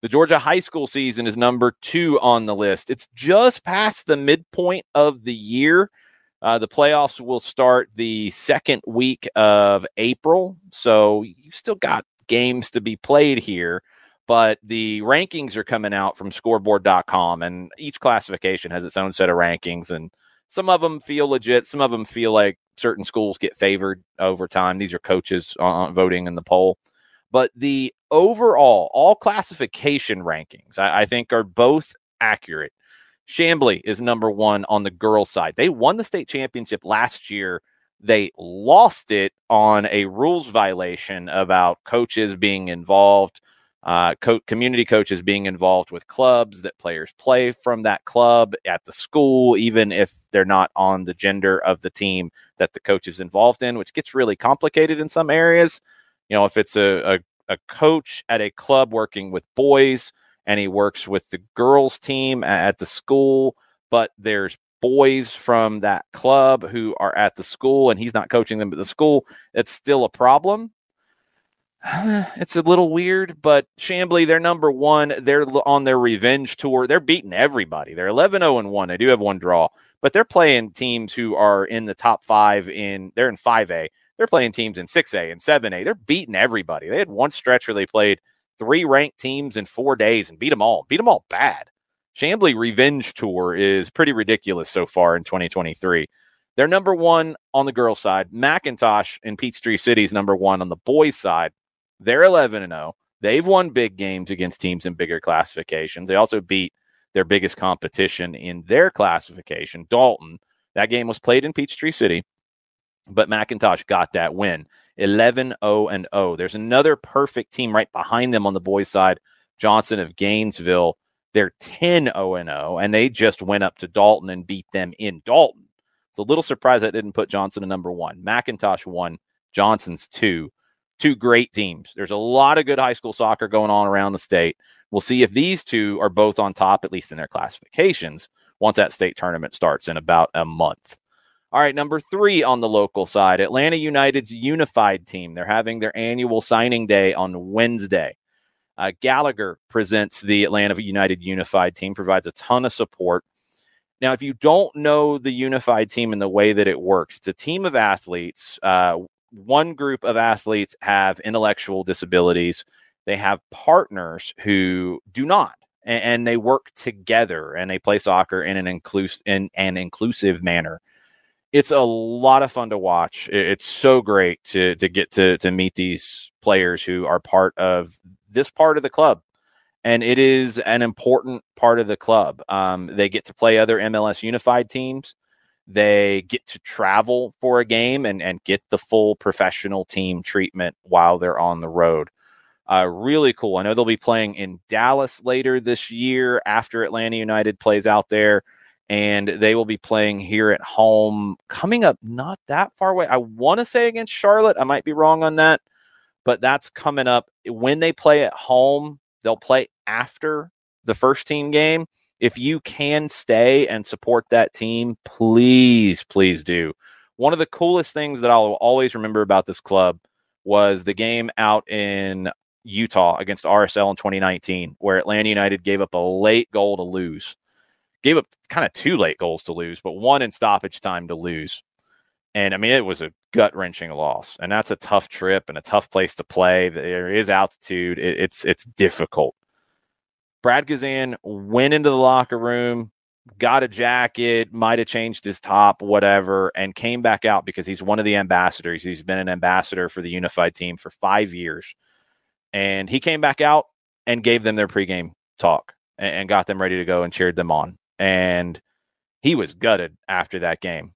The Georgia high school season is number two on the list. It's just past the midpoint of the year. Uh, the playoffs will start the second week of April. So you've still got games to be played here, but the rankings are coming out from scoreboard.com, and each classification has its own set of rankings. And some of them feel legit, some of them feel like certain schools get favored over time. These are coaches uh, voting in the poll. But the overall, all classification rankings, I, I think, are both accurate. Chamblee is number one on the girls' side. They won the state championship last year. They lost it on a rules violation about coaches being involved, uh, co- community coaches being involved with clubs that players play from that club at the school, even if they're not on the gender of the team that the coach is involved in, which gets really complicated in some areas. You know, if it's a, a, a coach at a club working with boys, and he works with the girls team at the school but there's boys from that club who are at the school and he's not coaching them at the school. It's still a problem. It's a little weird but Chamblee they're number 1 they're on their revenge tour. They're beating everybody. They're 11-0 and 1 they do have one draw but they're playing teams who are in the top 5 in they're in 5A they're playing teams in 6A and 7A they're beating everybody. They had one stretch where they played three ranked teams in four days and beat them all, beat them all bad. Chamblee Revenge Tour is pretty ridiculous so far in 2023. They're number one on the girls' side. McIntosh and Peachtree City's number one on the boys' side. They're 11 and 0. They've won big games against teams in bigger classifications. They also beat their biggest competition in their classification, Dalton. That game was played in Peachtree City, but McIntosh got that win. 11 0 and 0. There's another perfect team right behind them on the boys' side, Johnson of Gainesville. They're 10 0 and 0, and they just went up to Dalton and beat them in Dalton. It's a little surprised that didn't put Johnson at number one. McIntosh one, Johnson's two. Two great teams. There's a lot of good high school soccer going on around the state. We'll see if these two are both on top, at least in their classifications, once that state tournament starts in about a month. All right, number three on the local side, Atlanta United's unified team. They're having their annual signing day on Wednesday. Uh, Gallagher presents the Atlanta United unified team, provides a ton of support. Now, if you don't know the unified team and the way that it works, it's a team of athletes. Uh, one group of athletes have intellectual disabilities. They have partners who do not, and, and they work together and they play soccer in an inclusive in an inclusive manner it's a lot of fun to watch. It's so great to to get to to meet these players who are part of this part of the club, and it is an important part of the club. Um, they get to play other MLS Unified teams. They get to travel for a game and and get the full professional team treatment while they're on the road. Uh, really cool. I know they'll be playing in Dallas later this year after Atlanta United plays out there and they will be playing here at home coming up not that far away. I want to say against Charlotte. I might be wrong on that, but that's coming up. When they play at home, they'll play after the first team game. If you can stay and support that team, please, please do. One of the coolest things that I'll always remember about this club was the game out in Utah against RSL in 2019, where Atlanta United gave up a late goal to lose gave up kind of two late goals to lose, but one in stoppage time to lose. And I mean, it was a gut wrenching loss, and that's a tough trip and a tough place to play. There is altitude; it, it's it's difficult. Brad Guzan went into the locker room, got a jacket, might have changed his top, whatever, and came back out because he's one of the ambassadors. He's been an ambassador for the unified team for five years, and he came back out and gave them their pregame talk and, and got them ready to go and cheered them on and he was gutted after that game.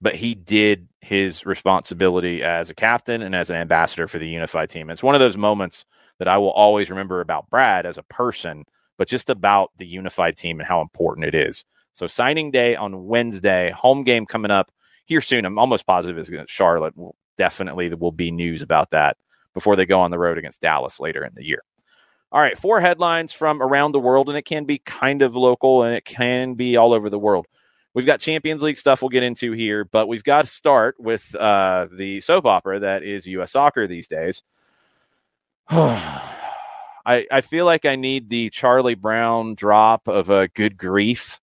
But he did his responsibility as a captain and as an ambassador for the unified team. It's one of those moments that I will always remember about Brad as a person, but just about the unified team and how important it is. So signing day on Wednesday, home game coming up here soon. I'm almost positive it's against Charlotte. definitely there will be news about that before they go on the road against Dallas later in the year. All right, four headlines from around the world, and it can be kind of local and it can be all over the world. We've got Champions League stuff we'll get into here, but we've got to start with uh, the soap opera that is U.S. soccer these days. I, I feel like I need the Charlie Brown drop of a good grief.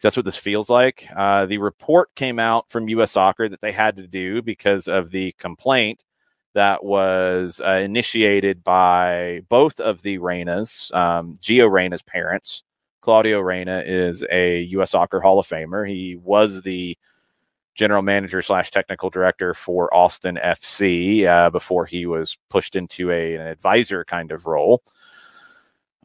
That's what this feels like. Uh, the report came out from U.S. Soccer that they had to do because of the complaint that was uh, initiated by both of the Reynas, um, Gio Reyna's parents. Claudio Reyna is a U.S. Soccer Hall of Famer. He was the general manager slash technical director for Austin FC uh, before he was pushed into a, an advisor kind of role.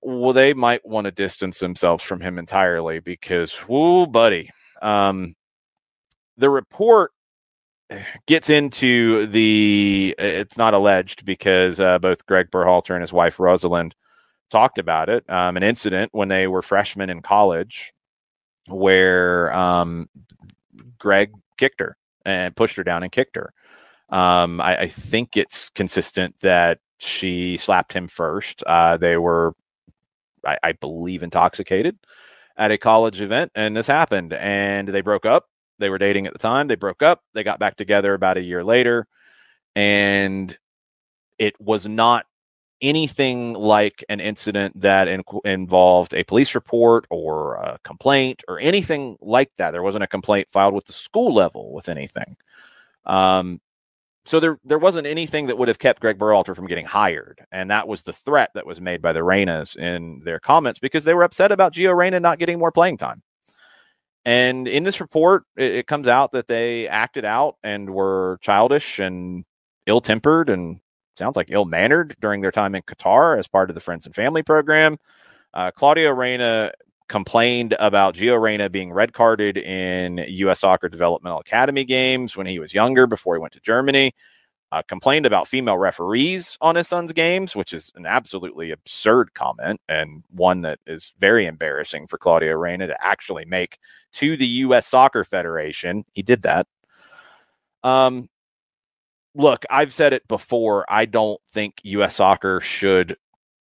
Well, they might want to distance themselves from him entirely because, whoo, buddy. Um, the report gets into the it's not alleged because uh, both Greg Berhalter and his wife Rosalind talked about it. Um, an incident when they were freshmen in college where um, Greg kicked her and pushed her down and kicked her. Um, I, I, think it's consistent that she slapped him first. Uh, they were, I, I believe, intoxicated at a college event, and this happened, and they broke up they were dating at the time. They broke up. They got back together about a year later. And it was not anything like an incident that in- involved a police report or a complaint or anything like that. There wasn't a complaint filed with the school level with anything. Um, so there there wasn't anything that would have kept Greg Berhalter from getting hired, and that was the threat that was made by the Reynas in their comments because they were upset about Gio Reyna not getting more playing time. And in this report, it, it comes out that they acted out and were childish and ill tempered and sounds like ill mannered during their time in Qatar as part of the Friends and Family program. Uh, Claudio Reyna complained about Gio Reyna being red carded in U.S. Soccer Developmental Academy games when he was younger before he went to Germany uh, complained about female referees on his son's games, which is an absolutely absurd comment and one that is very embarrassing for Claudio Reyna to actually make to the U.S. Soccer Federation. He did that. Um, look, I've said it before. I don't think U.S. Soccer should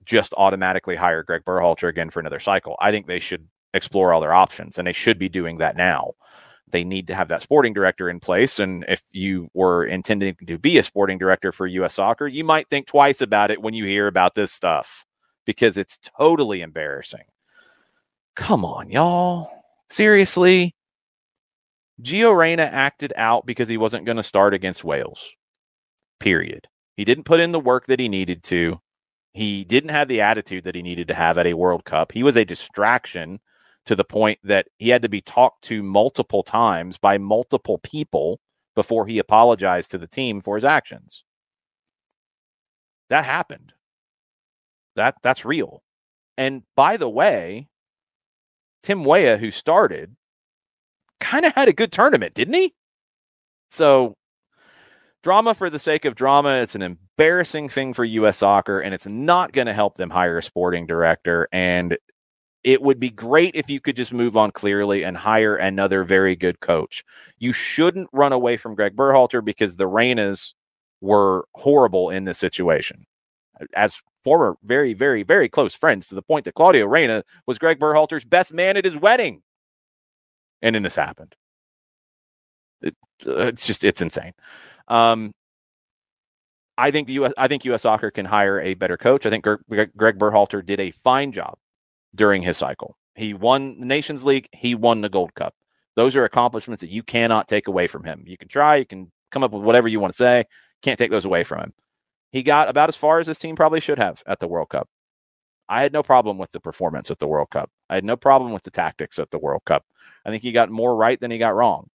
just automatically hire Greg Berhalter again for another cycle. I think they should explore all their options, and they should be doing that now they need to have that sporting director in place. And if you were intending to be a sporting director for U.S. soccer, you might think twice about it when you hear about this stuff because it's totally embarrassing. Come on, y'all. Seriously? Gio Reyna acted out because he wasn't going to start against Wales. Period. He didn't put in the work that he needed to. He didn't have the attitude that he needed to have at a World Cup. He was a distraction to the point that he had to be talked to multiple times by multiple people before he apologized to the team for his actions. That happened. That that's real. And by the way, Tim Weah, who started, kind of had a good tournament, didn't he? So drama for the sake of drama. It's an embarrassing thing for U.S. soccer, and it's not going to help them hire a sporting director. And it would be great if you could just move on clearly and hire another very good coach. You shouldn't run away from Greg Berhalter because the Reynas were horrible in this situation. As former very, very, very close friends to the point that Claudio Reyna was Greg Berhalter's best man at his wedding. And then this happened. It, uh, it's just, it's insane. Um, I think the US, I think U.S. Soccer can hire a better coach. I think Greg, Greg Berhalter did a fine job during his cycle. He won the Nations League. He won the Gold Cup. Those are accomplishments that you cannot take away from him. You can try, you can come up with whatever you want to say. Can't take those away from him. He got about as far as his team probably should have at the World Cup. I had no problem with the performance at the World Cup. I had no problem with the tactics at the World Cup. I think he got more right than he got wrong.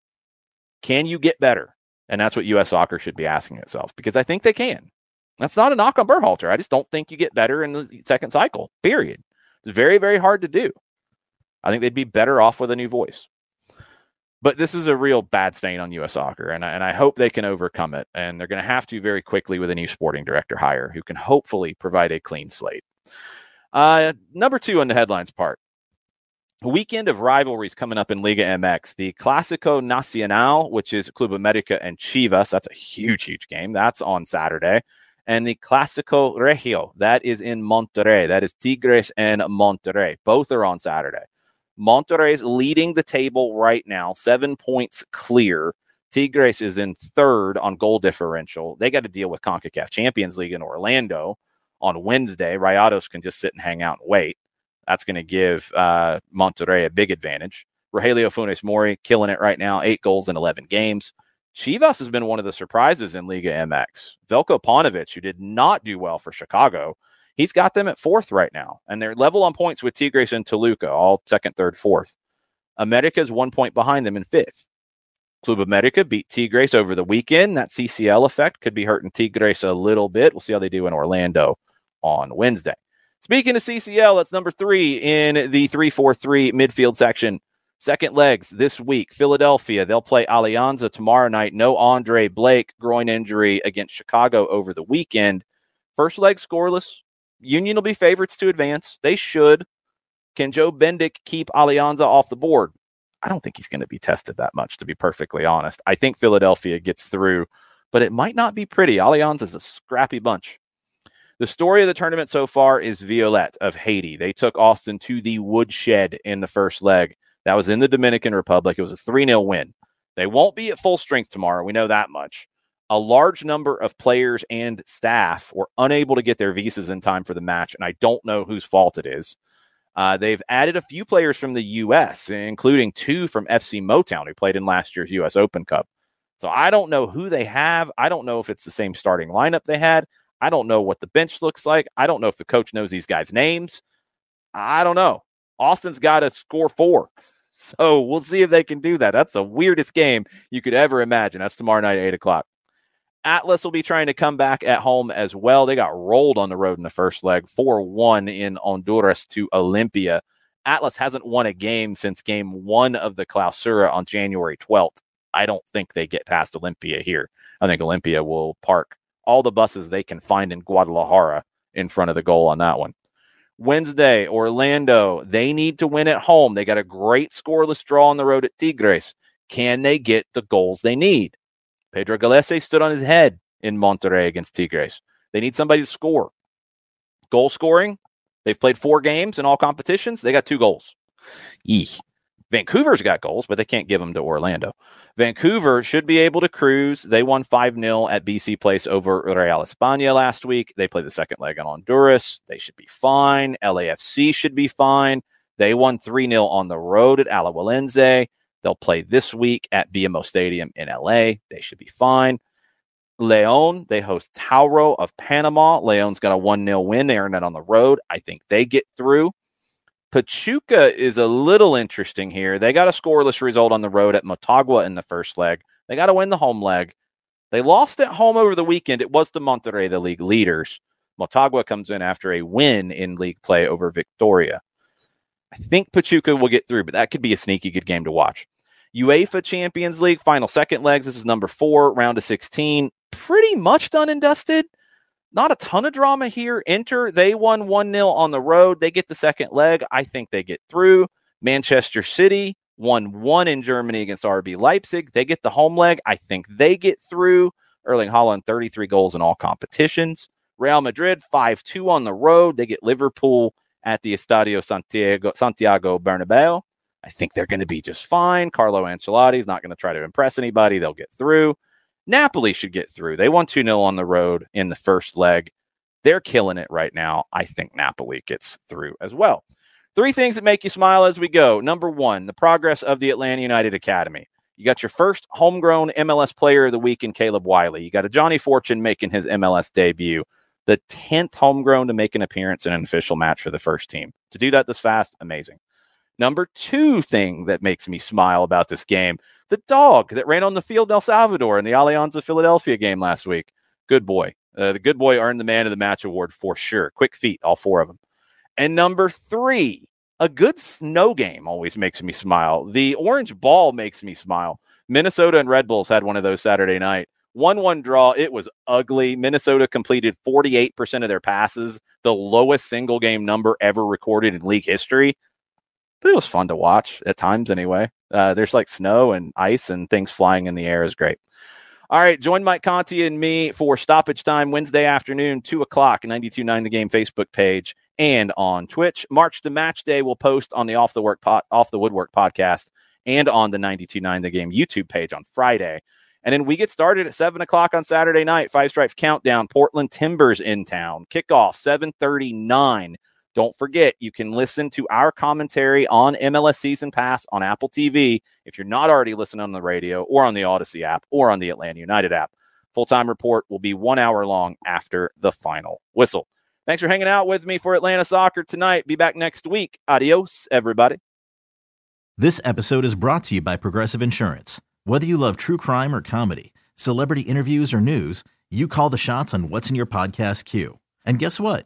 Can you get better? And that's what U.S. soccer should be asking itself because I think they can. That's not a knock on Berhalter. I just don't think you get better in the second cycle, period. It's very, very hard to do. I think they'd be better off with a new voice. But this is a real bad stain on U.S. soccer, and I, and I hope they can overcome it. And they're going to have to very quickly with a new sporting director hire who can hopefully provide a clean slate. Uh, number two on the headlines part weekend of rivalries coming up in Liga MX. The Clásico Nacional, which is Club America and Chivas. That's a huge, huge game. That's on Saturday and the Clásico Regio. That is in Monterrey. That is Tigres and Monterrey. Both are on Saturday. Monterrey is leading the table right now, seven points clear. Tigres is in third on goal differential. They got to deal with CONCACAF Champions League in Orlando on Wednesday. Rayados can just sit and hang out and wait. That's going to give uh, Monterrey a big advantage. Rogelio Funes Mori killing it right now, eight goals in 11 games. Chivas has been one of the surprises in Liga MX. Velko Paunovic, who did not do well for Chicago, he's got them at fourth right now, and they're level on points with Tigres and Toluca, all second, third, fourth. America is one point behind them in fifth. Club America beat Tigres over the weekend. That CCL effect could be hurting Tigres a little bit. We'll see how they do in Orlando on Wednesday. Speaking of CCL, that's number three in the 3 4 3 midfield section. Second legs this week, Philadelphia. They'll play Alianza tomorrow night. No Andre Blake, groin injury against Chicago over the weekend. First leg scoreless. Union will be favorites to advance. They should. Can Joe Bendik keep Alianza off the board? I don't think he's going to be tested that much, to be perfectly honest. I think Philadelphia gets through, but it might not be pretty. Alianza is a scrappy bunch. The story of the tournament so far is Violette of Haiti. They took Austin to the woodshed in the first leg. That was in the Dominican Republic. It was a 3 0 win. They won't be at full strength tomorrow. We know that much. A large number of players and staff were unable to get their visas in time for the match, and I don't know whose fault it is. Uh, they've added a few players from the U.S., including two from FC Motown, who played in last year's U.S. Open Cup. So I don't know who they have. I don't know if it's the same starting lineup they had. I don't know what the bench looks like. I don't know if the coach knows these guys' names. I don't know. Austin's got to score four. So we'll see if they can do that. That's the weirdest game you could ever imagine. That's tomorrow night at 8 o'clock. Atlas will be trying to come back at home as well. They got rolled on the road in the first leg, 4 1 in Honduras to Olimpia. Atlas hasn't won a game since game one of the Clausura on January 12th. I don't think they get past Olimpia here. I think Olimpia will park all the buses they can find in Guadalajara in front of the goal on that one. Wednesday, Orlando, they need to win at home. They got a great scoreless draw on the road at Tigres. Can they get the goals they need? Pedro Gallese stood on his head in Monterrey against Tigres. They need somebody to score. Goal scoring, they've played four games in all competitions. They got two goals. Eeh. Vancouver's got goals, but they can't give them to Orlando. Vancouver should be able to cruise. They won 5 0 at BC Place over Real España last week. They play the second leg on Honduras. They should be fine. LAFC should be fine. They won 3 0 on the road at Alajuelense. They'll play this week at BMO Stadium in LA. They should be fine. Leon, they host Tauro of Panama. Leon's got a 1 0 win. They earned that on the road. I think they get through. Pachuca is a little interesting here. They got a scoreless result on the road at Motagua in the first leg. They got to win the home leg. They lost at home over the weekend. It was to Monterrey, the league leaders. Motagua comes in after a win in league play over Victoria. I think Pachuca will get through, but that could be a sneaky good game to watch. UEFA Champions League final second legs. This is number four, round of 16. Pretty much done and dusted. Not a ton of drama here. Inter, they won 1 0 on the road. They get the second leg. I think they get through. Manchester City won 1 in Germany against RB Leipzig. They get the home leg. I think they get through. Erling Haaland, 33 goals in all competitions. Real Madrid, 5 2 on the road. They get Liverpool at the Estadio Santiago, Santiago Bernabeu. I think they're going to be just fine. Carlo Ancelotti is not going to try to impress anybody. They'll get through. Napoli should get through. They won 2 0 on the road in the first leg. They're killing it right now. I think Napoli gets through as well. Three things that make you smile as we go. Number one, the progress of the Atlanta United Academy. You got your first homegrown MLS player of the week in Caleb Wiley. You got a Johnny Fortune making his MLS debut, the 10th homegrown to make an appearance in an official match for the first team. To do that this fast, amazing. Number two thing that makes me smile about this game the dog that ran on the field in El Salvador in the Alianza Philadelphia game last week. Good boy. Uh, the good boy earned the man of the match award for sure. Quick feet, all four of them. And number three, a good snow game always makes me smile. The orange ball makes me smile. Minnesota and Red Bulls had one of those Saturday night. 1 1 draw. It was ugly. Minnesota completed 48% of their passes, the lowest single game number ever recorded in league history. But it was fun to watch at times anyway. Uh, there's like snow and ice and things flying in the air is great. All right, join Mike Conti and me for stoppage time Wednesday afternoon, 2 o'clock, 92.9 The Game Facebook page and on Twitch. March the Match Day will post on the Off the Work pot, Off the Woodwork podcast and on the 92.9 The Game YouTube page on Friday. And then we get started at 7 o'clock on Saturday night. Five Stripes Countdown, Portland Timbers in town. Kickoff 739 don't forget, you can listen to our commentary on MLS Season Pass on Apple TV if you're not already listening on the radio or on the Audacy app or on the Atlanta United app. Full time report will be one hour long after the final whistle. Thanks for hanging out with me for Atlanta Soccer tonight. Be back next week. Adios, everybody. This episode is brought to you by Progressive Insurance. Whether you love true crime or comedy, celebrity interviews or news, you call the shots on what's in your podcast queue. And guess what?